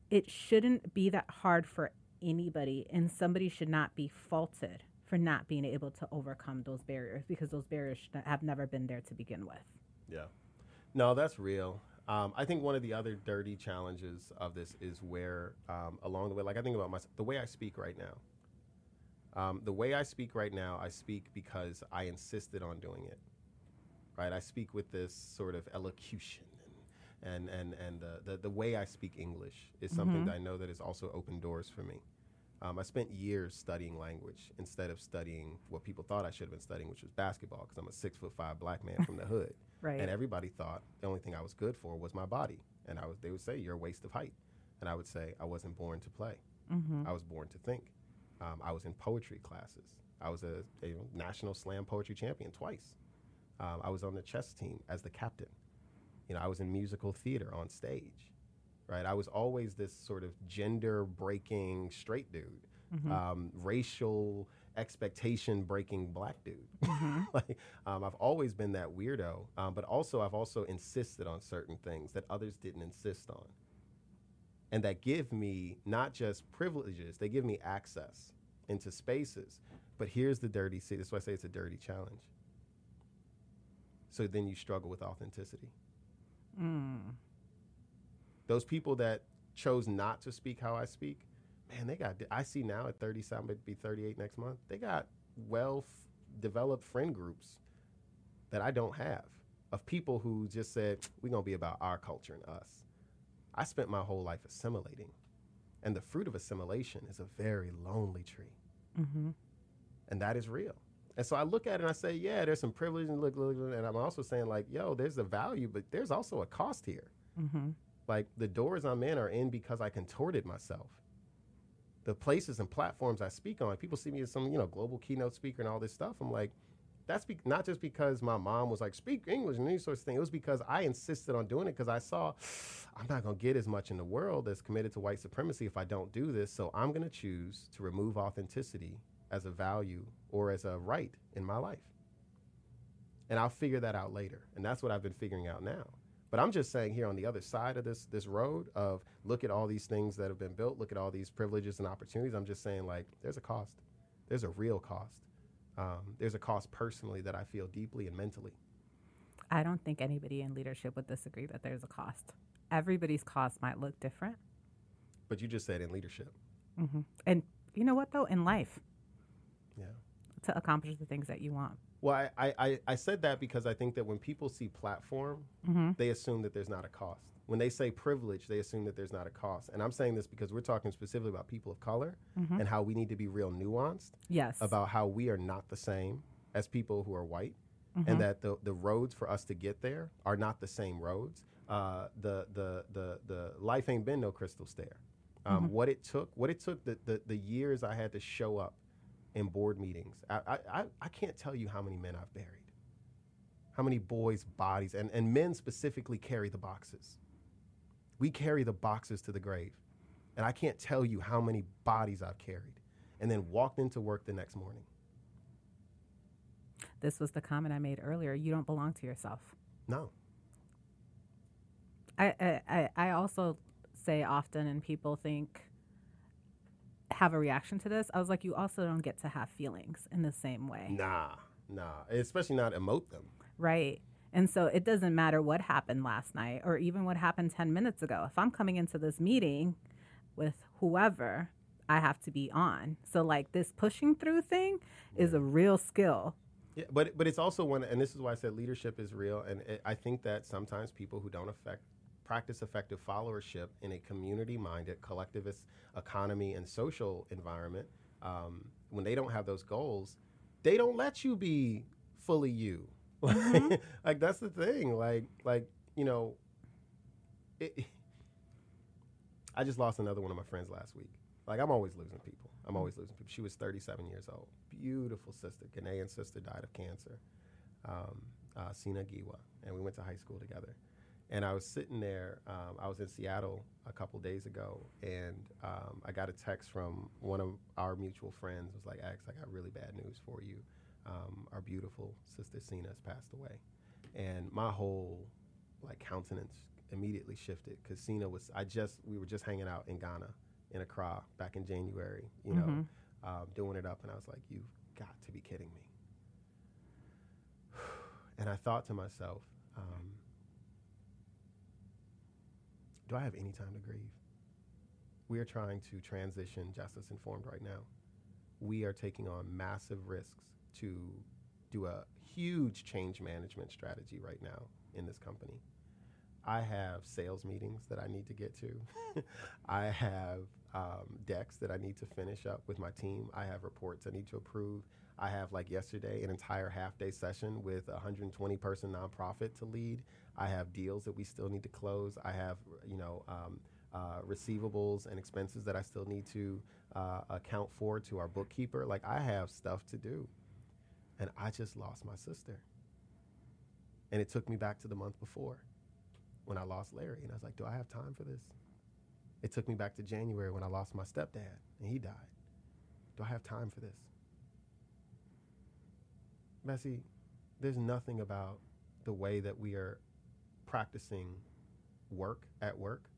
It shouldn't be that hard for anybody, and somebody should not be faulted for not being able to overcome those barriers because those barriers have never been there to begin with. Yeah. No, that's real. Um, I think one of the other dirty challenges of this is where, um, along the way, like I think about my, the way I speak right now. Um, the way I speak right now, I speak because I insisted on doing it. Right? I speak with this sort of elocution, and and and, and the, the the way I speak English is something that I know that has also opened doors for me. Um, I spent years studying language instead of studying what people thought I should have been studying, which was basketball, because I'm a six foot five black man from the hood. Right. And everybody thought the only thing I was good for was my body. And I was, they would say, you're a waste of height. And I would say, I wasn't born to play. Mm-hmm. I was born to think. Um, I was in poetry classes. I was a, a national slam poetry champion twice. Um, I was on the chess team as the captain. You know, I was in musical theater on stage. Right, I was always this sort of gender breaking straight dude, um, racial expectation breaking black dude. like, um, I've always been that weirdo, um, but also I've also insisted on certain things that others didn't insist on, and that give me not just privileges, they give me access into spaces. But here's the dirty. See, that's why I say it's a dirty challenge. So then you struggle with authenticity. Mm. Those people that chose not to speak how I speak, man, they got. I see now at 30, I'm going to be 38 next month. They got well f- developed friend groups that I don't have of people who just said, we're going to be about our culture and us. I spent my whole life assimilating. And the fruit of assimilation is a very lonely tree. Mm-hmm. And that is real. And so I look at it and I say, yeah, there's some privilege and look, look, look, and I'm also saying like, yo, there's a value, but there's also a cost here. Mm-hmm. Like the doors I'm in are in because I contorted myself. The places and platforms I speak on, like people see me as some, you know, global keynote speaker and all this stuff. I'm like, that's be- not just because my mom was like, speak English and these sorts of things. It was because I insisted on doing it because I saw I'm not going to get as much in the world that's committed to white supremacy if I don't do this. So I'm going to choose to remove authenticity as a value or as a right in my life. And I'll figure that out later. And that's what I've been figuring out now. But I'm just saying here on the other side of this this road of look at all these things that have been built, look at all these privileges and opportunities. I'm just saying like there's a cost. There's a real cost. Um, there's a cost personally that I feel deeply and mentally. I don't think anybody in leadership would disagree that there's a cost. Everybody's cost might look different. But you just said in leadership. Mm-hmm. And you know what, though? In life, Yeah. to accomplish the things that you want. Well, I, I, I- said that because I think that when people see platform, Mm-hmm. they assume that there's not a cost. When they say privilege, they assume that there's not a cost. And I'm saying this because we're talking specifically about people of color Mm-hmm. and how we need to be real nuanced Yes. about how we are not the same as people who are white, Mm-hmm. and that the, the roads for us to get there are not the same roads. Uh, the, the, the, the life ain't been no crystal stair. Um, What it took, what it took, the, the, the years I had to show up in board meetings, I, I, I, I can't tell you how many men I've buried, how many boys' bodies, and, and men specifically carry the boxes. We carry the boxes to the grave. And I can't tell you how many bodies I've carried and then walked into work the next morning. This was the comment I made earlier. You don't belong to yourself. No. I, I- I also say often, and people think, have a reaction to this. I was like, you also don't get to have feelings in the same way. Nah, nah. Especially not emote them. Right. And so it doesn't matter what happened last night or even what happened 10 minutes ago. If I'm coming into this meeting with whoever, I have to be on. So, like, this pushing through thing is a real skill. Yeah, but but it's also one, and this is why I said leadership is real. And it, I think that sometimes people who don't affect practice effective followership in a community-minded, collectivist economy and social environment, um, when they don't have those goals, they don't let you be fully you. like that's the thing. Like like you know, it, I just lost another one of my friends last week. Like I'm always losing people. I'm always losing people. She was 37 years old. Beautiful sister, Ghanaian sister, died of cancer. Um, uh, Sina Giwa, and we went to high school together. And I was sitting there. Um, I was in Seattle a couple days ago, and um, I got a text from one of our mutual friends. It was like, "Ax, I got really bad news for you. Um, our beautiful sister Sina has passed away." And my whole like countenance immediately shifted because Sina was. I just we were just hanging out in Ghana in Accra back in January. You know, Mhm. um, doing it up, and I was like, "You've got to be kidding me." And I thought to myself, um, do I have any time to grieve? We are trying to transition Justice Informed right now. We are taking on massive risks to do a huge change management strategy right now in this company. I have sales meetings that I need to get to. I have um, decks that I need to finish up with my team. I have reports I need to approve. I have, like yesterday, an entire half day session with a 120 person nonprofit to lead. I have deals that we still need to close. I have, you know, um, uh, receivables and expenses that I still need to uh, account for to our bookkeeper. Like, I have stuff to do. And I just lost my sister. And it took me back to the month before when I lost Larry. And I was like, do I have time for this? It took me back to January when I lost my stepdad and he died. Do I have time for this? Bessie, there's nothing about the way that we are practicing work at work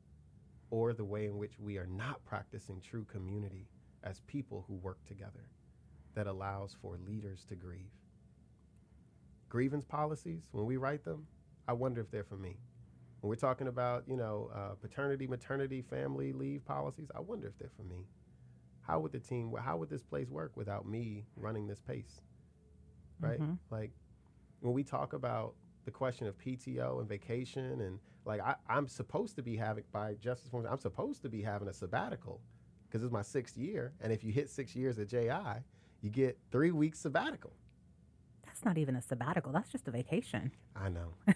or the way in which we are not practicing true community as people who work together that allows for leaders to grieve. Grievance policies, when we write them, I wonder if they're for me. When we're talking about, you know, uh, paternity, maternity, family leave policies, I wonder if they're for me. How would the team, how would this place work without me running this pace? Right? Mhm. Like when we talk about the question of PTO and vacation, and like I, I'm supposed to be having, by Justice Informed, I'm supposed to be having a sabbatical because it's my sixth year. And if you hit six years at JI, you get three weeks sabbatical. That's not even a sabbatical. That's just a vacation. I know.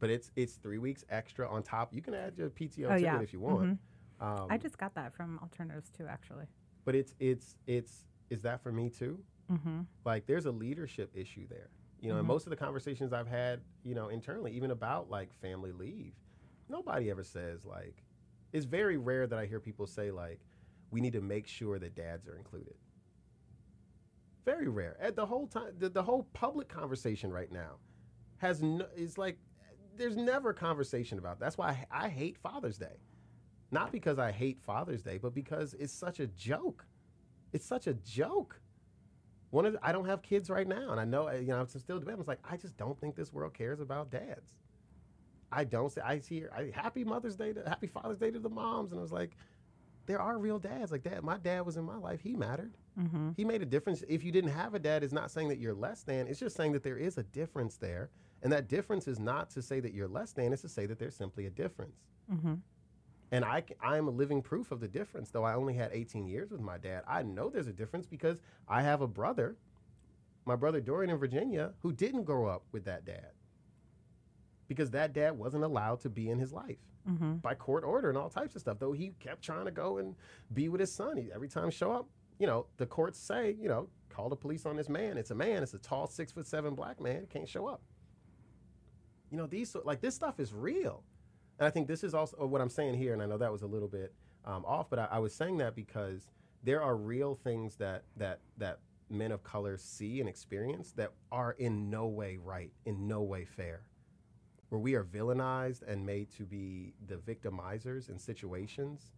but it's it's three weeks extra on top. You can add your PTO Oh, to yeah. it if you want. Mhm. Um, I just got that from alternatives too, actually. but it's it's it's is that for me too? Mm-hmm. Like there's a leadership issue there. You know, and Mhm. most of the conversations I've had, you know, internally, even about like family leave, nobody ever says like it's very rare that I hear people say like we need to make sure that dads are included. Very rare. At the whole time, the, the whole public conversation right now has no, is like there's never a conversation about. That's why I, I hate Father's Day, not because I hate Father's Day, but because it's such a joke. It's such a joke. One of the, I don't have kids right now, and I know you know I'm still debating. It's like I just don't think this world cares about dads. I don't say I see I, Happy Mother's Day, to, Happy Father's Day to the moms, and I was like, there are real dads like that. My dad was in my life. He mattered. Mm-hmm. He made a difference. If you didn't have a dad, it's not saying that you're less than. It's just saying that there is a difference there. And that difference is not to say that you're less than, it's to say that there's simply a difference. Mm-hmm. And I, I am a living proof of the difference. Though I only had 18 years with my dad, I know there's a difference because I have a brother, my brother Dorian in Virginia, who didn't grow up with that dad because that dad wasn't allowed to be in his life Mm-hmm. by court order and all types of stuff. Though he kept trying to go and be with his son. He, every time show up, you know, the courts say, you know, call the police on this man. It's a man. It's a tall, six foot seven black man. Can't show up. You know, these like this stuff is real, and I think this is also what I'm saying here. And I know that was a little bit um, off, but I, I was saying that because there are real things that that that men of color see and experience that are in no way right, in no way fair where we are villainized and made to be the victimizers in situations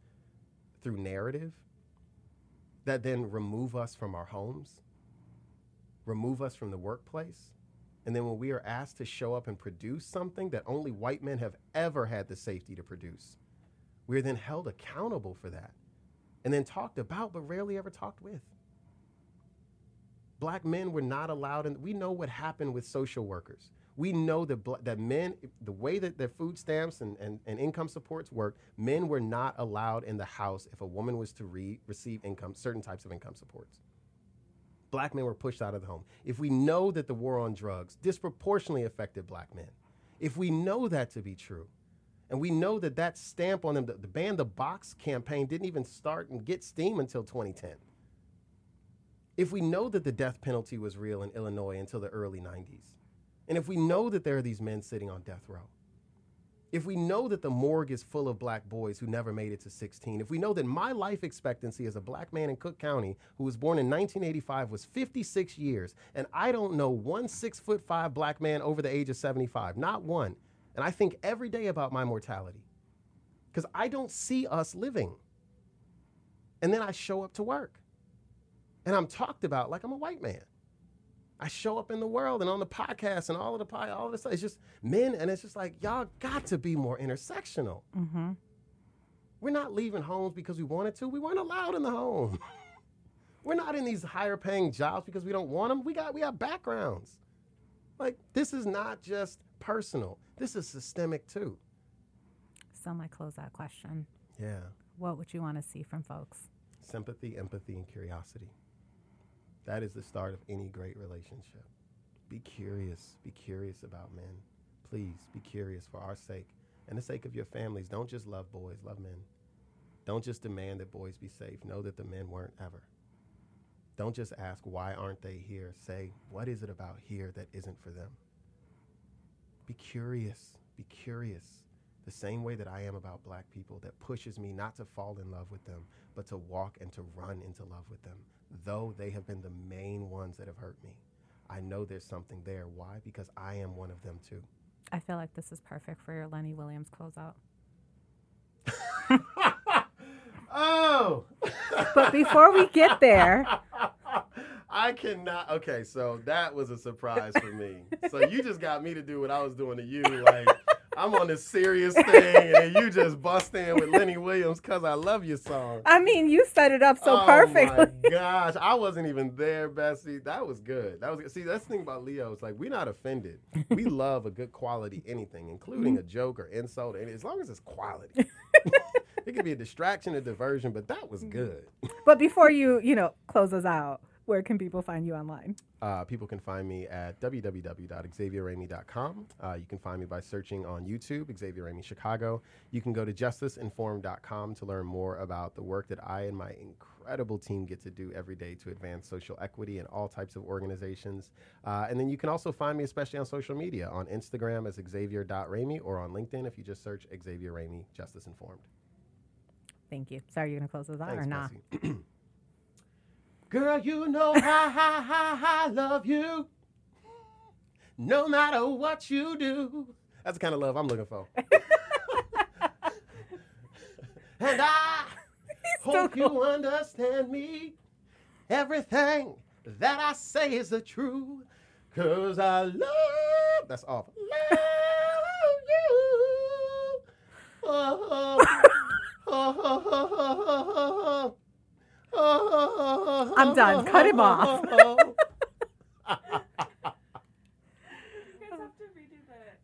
through narrative that then remove us from our homes, remove us from the workplace. And then when we are asked to show up and produce something that only white men have ever had the safety to produce, we are then held accountable for that and then talked about, but rarely ever talked with. Black men were not allowed, and we know what happened with social workers. We know that, bla- that men, the way that their food stamps and, and, and income supports work, men were not allowed in the house if a woman was to re- receive income, certain types of income supports. Black men were pushed out of the home. If we know that the war on drugs disproportionately affected black men, if we know that to be true, and we know that that stamp on them, the, the ban the box campaign didn't even start and get steam until 2010. If we know that the death penalty was real in Illinois until the early 90s, and if we know that there are these men sitting on death row, if we know that the morgue is full of black boys who never made it to 16, if we know that my life expectancy as a black man in Cook County who was born in 1985 was 56 years, and I don't know one six foot five black man over the age of 75, not one. And I think every day about my mortality because I don't see us living. And then I show up to work and I'm talked about like I'm a white man. I show up in the world and on the podcast and all of the pie, all of this. It's just men, and it's just like y'all got to be more intersectional. Mm-hmm. We're not leaving homes because we wanted to. We weren't allowed in the home. We're not in these higher paying jobs because we don't want them. We got we have backgrounds. Like this is not just personal. This is systemic too. So my close closeout question: Yeah. What would you want to see from folks? Sympathy, empathy, and curiosity. That is the start of any great relationship. Be curious. Be curious about men. Please be curious for our sake and the sake of your families. Don't just love boys, love men. Don't just demand that boys be safe. Know that the men weren't ever. Don't just ask, why aren't they here? Say, what is it about here that isn't for them? Be curious. Be curious. The same way that I am about black people, that pushes me not to fall in love with them, but to walk and to run into love with them, though they have been the main ones that have hurt me. I know there's something there. Why? Because I am one of them too. I feel like this is perfect for your Lenny Williams closeout. Oh! But before we get there, I cannot. Okay, so that was a surprise for me. So you just got me to do what I was doing to you. Like, I'm on this serious thing, and you just bust in with Lenny Williams because I love your song. I mean, you set it up so oh perfectly. oh perfectly. my gosh, I wasn't even there, Bessie. That was good. That was good. see. That's the thing about Leo. It's like we're not offended. We love a good quality anything, including a mm-hmm. joke or insult, and as long as it's quality. it could be a distraction, a diversion, but that was mm. good. But before you, you know, close us out, where can people find you online? Uh, people can find me at www.xavierramey.com. Uh, you can find me by searching on YouTube, Xavier Ramey Chicago. You can go to justiceinformed.com to learn more about the work that I and my incredible team get to do every day to advance social equity in all types of organizations. Uh, and then you can also find me, especially on social media, on Instagram as xavier.ramey or on LinkedIn if you just search Xavier Ramey Justice Informed. Thank you. Sorry, you're gonna close us out or not? Bessie. Girl, you know how, how I love you. No matter what you do. That's the kind of love I'm looking for. and I hope you understand me. Everything that I say is the truth. Cause I love, that's off. Love you. Oh, oh, I'm done. Cut him off.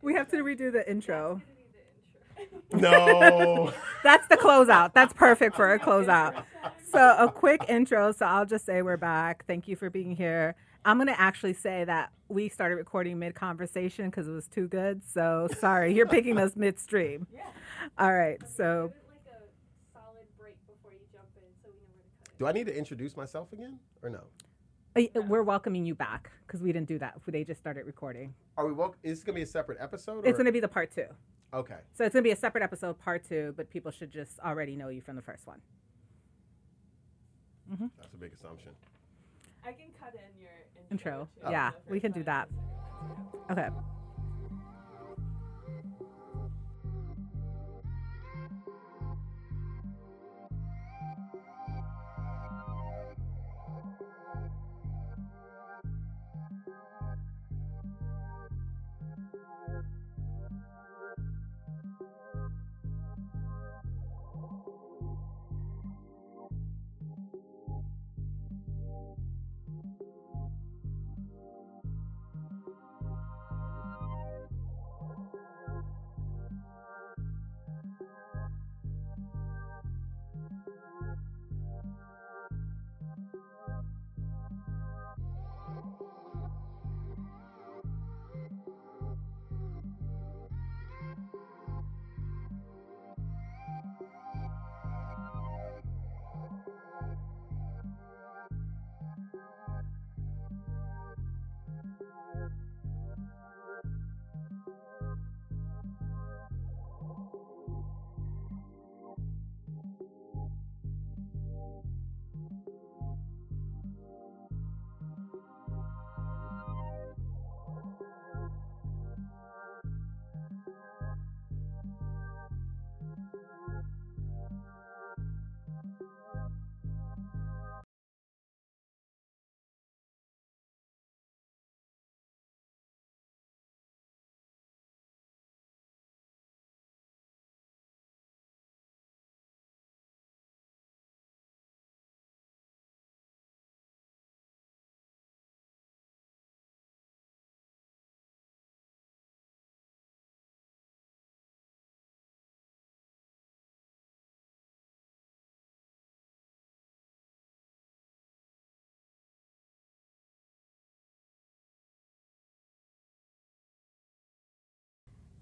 we have to redo the intro. no. That's the closeout. That's perfect for a closeout. So, a quick intro. So, I'll just say we're back. Thank you for being here. I'm going to actually say that we started recording mid conversation because it was too good. So, sorry, you're picking us midstream. Yeah. All right. So, Do I need to introduce myself again or no? uh, we're welcoming you back because we didn't do that. They just started recording. Are we? Wel- is this gonna be a separate episode? It's going to be the part two. Okay. So, it's going to be a separate episode, part two, but people should just already know you from the first one. That's a big assumption. I can cut in your Intro. too, Yeah, the we can do that. Okay.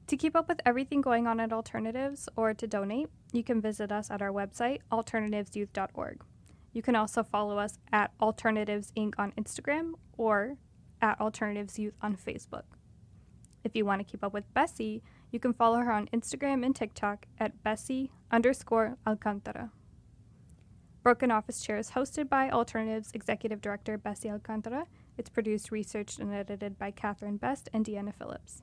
To keep up with everything going on at Alternatives or to donate, you can visit us at our website, alternativesyouth.org. You can also follow us at Alternatives Inc. on Instagram or at Alternatives Youth on Facebook. If you want to keep up with Bessie, you can follow her on Instagram and TikTok at Bessie underscore Alcantara. Broken Office Chair is hosted by Alternatives Executive Director Bessie Alcantara. It's produced, researched, and edited by Catherine Best and Deanna Phillips.